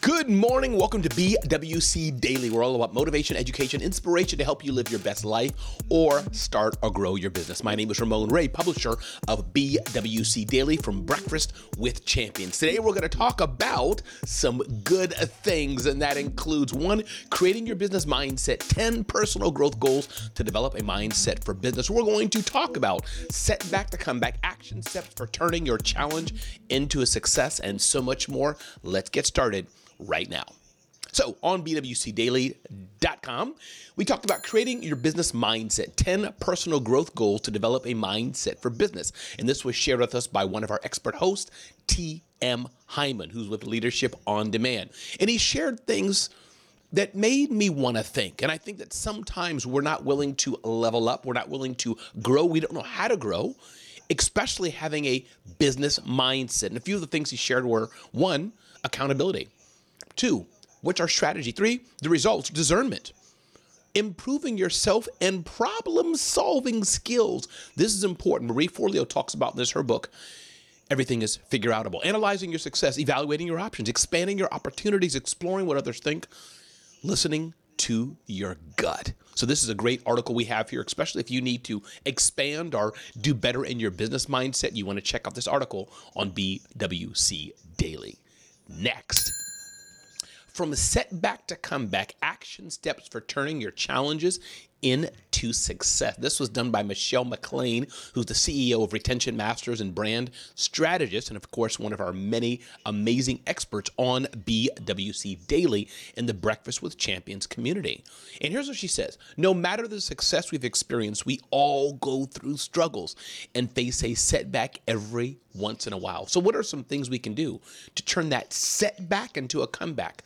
Good morning. Welcome to BWC Daily. We're all about motivation, education, inspiration to help you live your best life or start or grow your business. My name is Ramon Ray, publisher of BWC Daily from Breakfast with Champions. Today, we're going to talk about some good things, and that includes one, creating your business mindset, 10 personal growth goals to develop a mindset for business. We're going to talk about setback to comeback, action steps for turning your challenge into a success, and so much more. Let's get started right now. So, on BWCDaily.com, we talked about creating your business mindset 10 personal growth goals to develop a mindset for business. And this was shared with us by one of our expert hosts, T.M. Hyman, who's with Leadership on Demand. And he shared things that made me want to think. And I think that sometimes we're not willing to level up, we're not willing to grow, we don't know how to grow, especially having a business mindset. And a few of the things he shared were one, accountability. Two, what's our strategy? Three, the results, discernment. Improving yourself and problem solving skills. This is important. Marie Forleo talks about this, her book. Everything is figure outable. Analyzing your success, evaluating your options, expanding your opportunities, exploring what others think, listening to your gut. So, this is a great article we have here, especially if you need to expand or do better in your business mindset. You want to check out this article on BWC Daily. Next. From setback to comeback, action steps for turning your challenges into success. This was done by Michelle McLean, who's the CEO of Retention Masters and brand strategist, and of course, one of our many amazing experts on BWC Daily in the Breakfast with Champions community. And here's what she says No matter the success we've experienced, we all go through struggles and face a setback every once in a while. So, what are some things we can do to turn that setback into a comeback?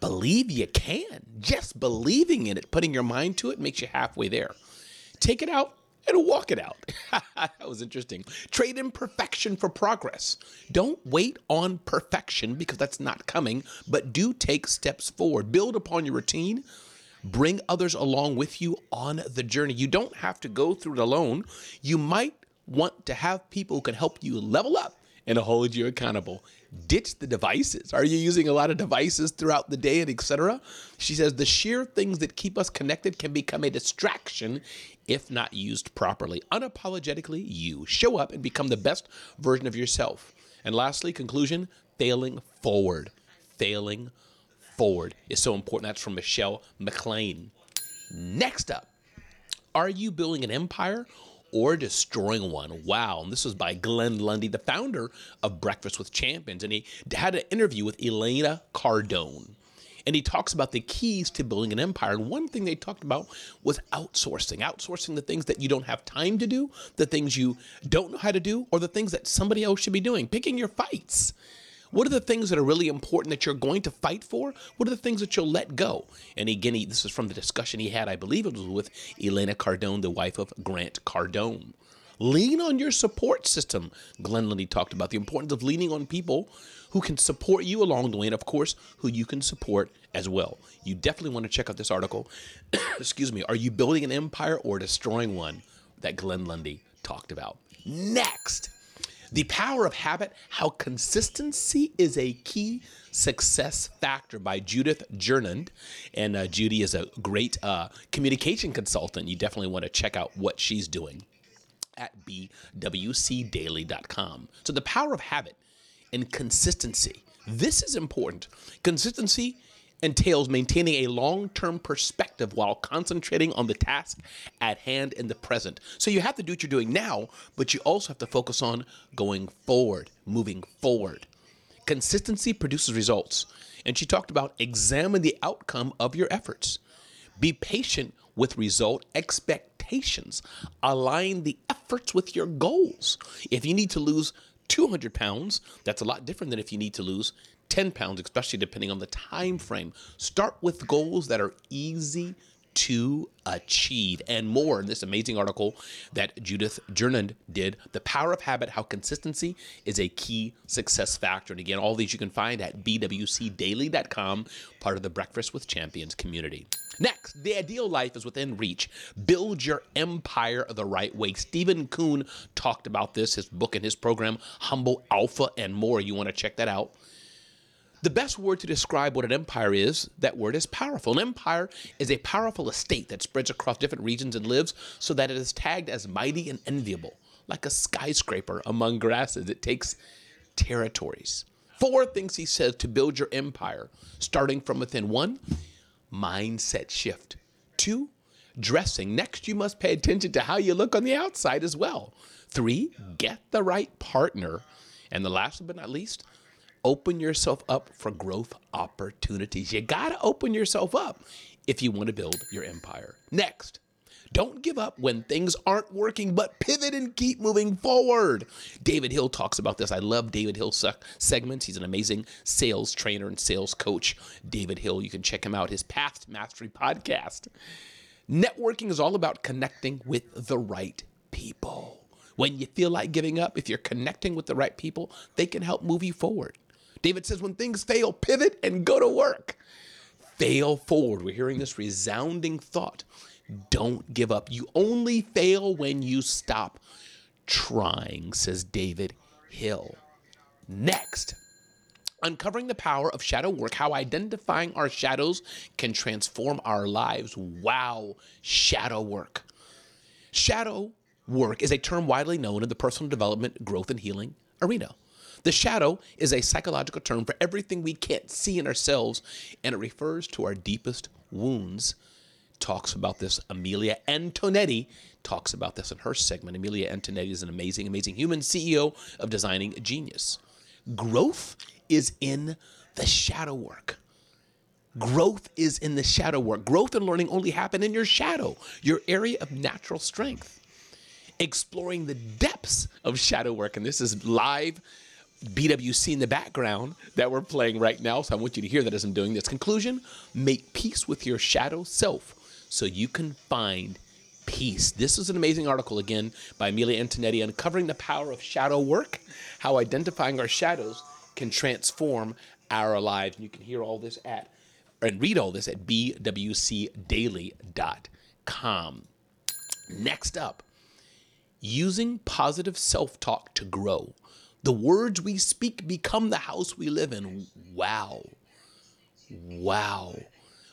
Believe you can. Just believing in it, putting your mind to it, makes you halfway there. Take it out and walk it out. that was interesting. Trade in perfection for progress. Don't wait on perfection because that's not coming, but do take steps forward. Build upon your routine. Bring others along with you on the journey. You don't have to go through it alone. You might want to have people who can help you level up and hold you accountable. Ditch the devices. Are you using a lot of devices throughout the day and etc.? She says the sheer things that keep us connected can become a distraction if not used properly. Unapologetically, you show up and become the best version of yourself. And lastly, conclusion, failing forward. Failing forward is so important. That's from Michelle McLean. Next up, are you building an empire or destroying one. Wow. And this was by Glenn Lundy, the founder of Breakfast with Champions. And he had an interview with Elena Cardone. And he talks about the keys to building an empire. And one thing they talked about was outsourcing, outsourcing the things that you don't have time to do, the things you don't know how to do, or the things that somebody else should be doing, picking your fights. What are the things that are really important that you're going to fight for? What are the things that you'll let go? And again, he, this is from the discussion he had, I believe it was with Elena Cardone, the wife of Grant Cardone. Lean on your support system. Glenn Lundy talked about the importance of leaning on people who can support you along the way, and of course, who you can support as well. You definitely want to check out this article. Excuse me. Are you building an empire or destroying one? That Glenn Lundy talked about. Next. The Power of Habit How Consistency is a Key Success Factor by Judith Jernand. And uh, Judy is a great uh, communication consultant. You definitely want to check out what she's doing at bwcdaily.com. So, the power of habit and consistency. This is important. Consistency entails maintaining a long term perspective while concentrating on the task at hand in the present. So you have to do what you're doing now, but you also have to focus on going forward, moving forward. Consistency produces results. And she talked about examine the outcome of your efforts. Be patient with result expectations. Align the efforts with your goals. If you need to lose 200 pounds, that's a lot different than if you need to lose 10 pounds, especially depending on the time frame. Start with goals that are easy to achieve and more in this amazing article that Judith Jernand did The Power of Habit How Consistency is a Key Success Factor. And again, all these you can find at bwcdaily.com, part of the Breakfast with Champions community. Next, the ideal life is within reach. Build your empire the right way. Stephen Kuhn talked about this, his book and his program, Humble Alpha and more. You want to check that out The best word to describe what an empire is, that word is powerful. An empire is a powerful estate that spreads across different regions and lives so that it is tagged as mighty and enviable. Like a skyscraper among grasses, it takes territories. Four things he says to build your empire, starting from within. One, mindset shift. Two, dressing. Next, you must pay attention to how you look on the outside as well. Three, get the right partner. And the last but not least, open yourself up for growth opportunities. You got to open yourself up if you want to build your empire. Next, don't give up when things aren't working, but pivot and keep moving forward. David Hill talks about this. I love David Hill's segments. He's an amazing sales trainer and sales coach. David Hill, you can check him out, his Path to Mastery podcast. Networking is all about connecting with the right people. When you feel like giving up, if you're connecting with the right people, they can help move you forward. David says, when things fail, pivot and go to work. Fail forward. We're hearing this resounding thought. Don't give up. You only fail when you stop trying, says David Hill. Next, uncovering the power of shadow work, how identifying our shadows can transform our lives. Wow, shadow work. Shadow work is a term widely known in the personal development, growth, and healing arena. The shadow is a psychological term for everything we can't see in ourselves, and it refers to our deepest wounds. Talks about this. Amelia Antonetti talks about this in her segment. Amelia Antonetti is an amazing, amazing human CEO of Designing Genius. Growth is in the shadow work. Growth is in the shadow work. Growth and learning only happen in your shadow, your area of natural strength. Exploring the depths of shadow work, and this is live BWC in the background that we're playing right now. So I want you to hear that as I'm doing this. Conclusion Make peace with your shadow self so you can find peace. This is an amazing article again by Amelia Antonetti uncovering the power of shadow work, how identifying our shadows can transform our lives. And you can hear all this at and read all this at bwcdaily.com. Next up, using positive self talk to grow. The words we speak become the house we live in. Wow. Wow.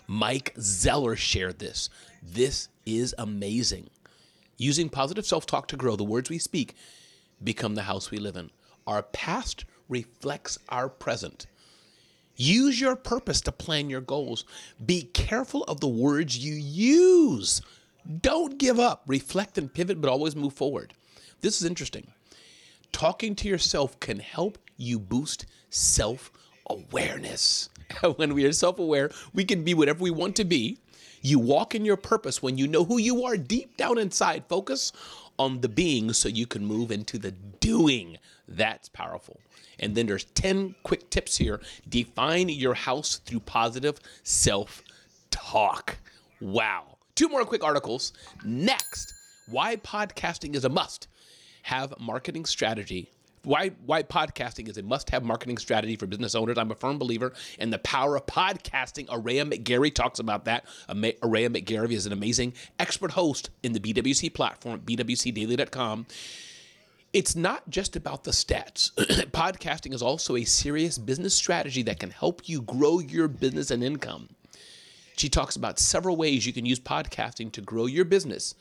Mike Zeller shared this. This is amazing. Using positive self talk to grow, the words we speak become the house we live in. Our past reflects our present. Use your purpose to plan your goals. Be careful of the words you use. Don't give up. Reflect and pivot, but always move forward. This is interesting talking to yourself can help you boost self awareness. when we are self aware, we can be whatever we want to be. You walk in your purpose when you know who you are deep down inside. Focus on the being so you can move into the doing. That's powerful. And then there's 10 quick tips here. Define your house through positive self talk. Wow. Two more quick articles. Next, why podcasting is a must have marketing strategy why why podcasting is a must-have marketing strategy for business owners. I'm a firm believer in the power of podcasting. Araya McGarry talks about that. Araya McGarry is an amazing expert host in the BWC platform, bwcdaily.com. It's not just about the stats. podcasting is also a serious business strategy that can help you grow your business and income. She talks about several ways you can use podcasting to grow your business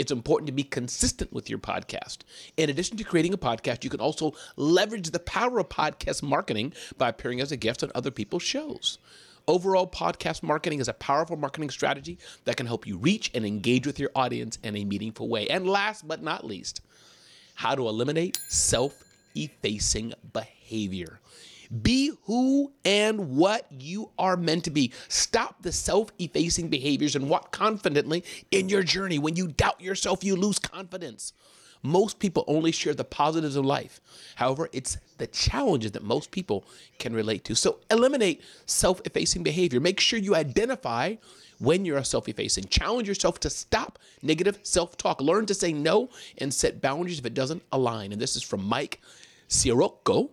it's important to be consistent with your podcast. In addition to creating a podcast, you can also leverage the power of podcast marketing by appearing as a guest on other people's shows. Overall, podcast marketing is a powerful marketing strategy that can help you reach and engage with your audience in a meaningful way. And last but not least, how to eliminate self effacing behavior. Be who and what you are meant to be. Stop the self effacing behaviors and walk confidently in your journey. When you doubt yourself, you lose confidence. Most people only share the positives of life. However, it's the challenges that most people can relate to. So eliminate self effacing behavior. Make sure you identify when you're self effacing. Challenge yourself to stop negative self talk. Learn to say no and set boundaries if it doesn't align. And this is from Mike Sirocco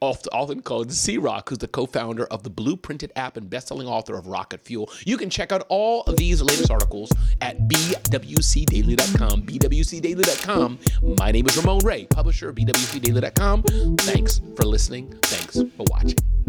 often called C Rock, who's the co founder of the Blueprinted app and best selling author of Rocket Fuel. You can check out all of these latest articles at bwcdaily.com. bwcdaily.com. My name is Ramon Ray, publisher of bwcdaily.com. Thanks for listening. Thanks for watching.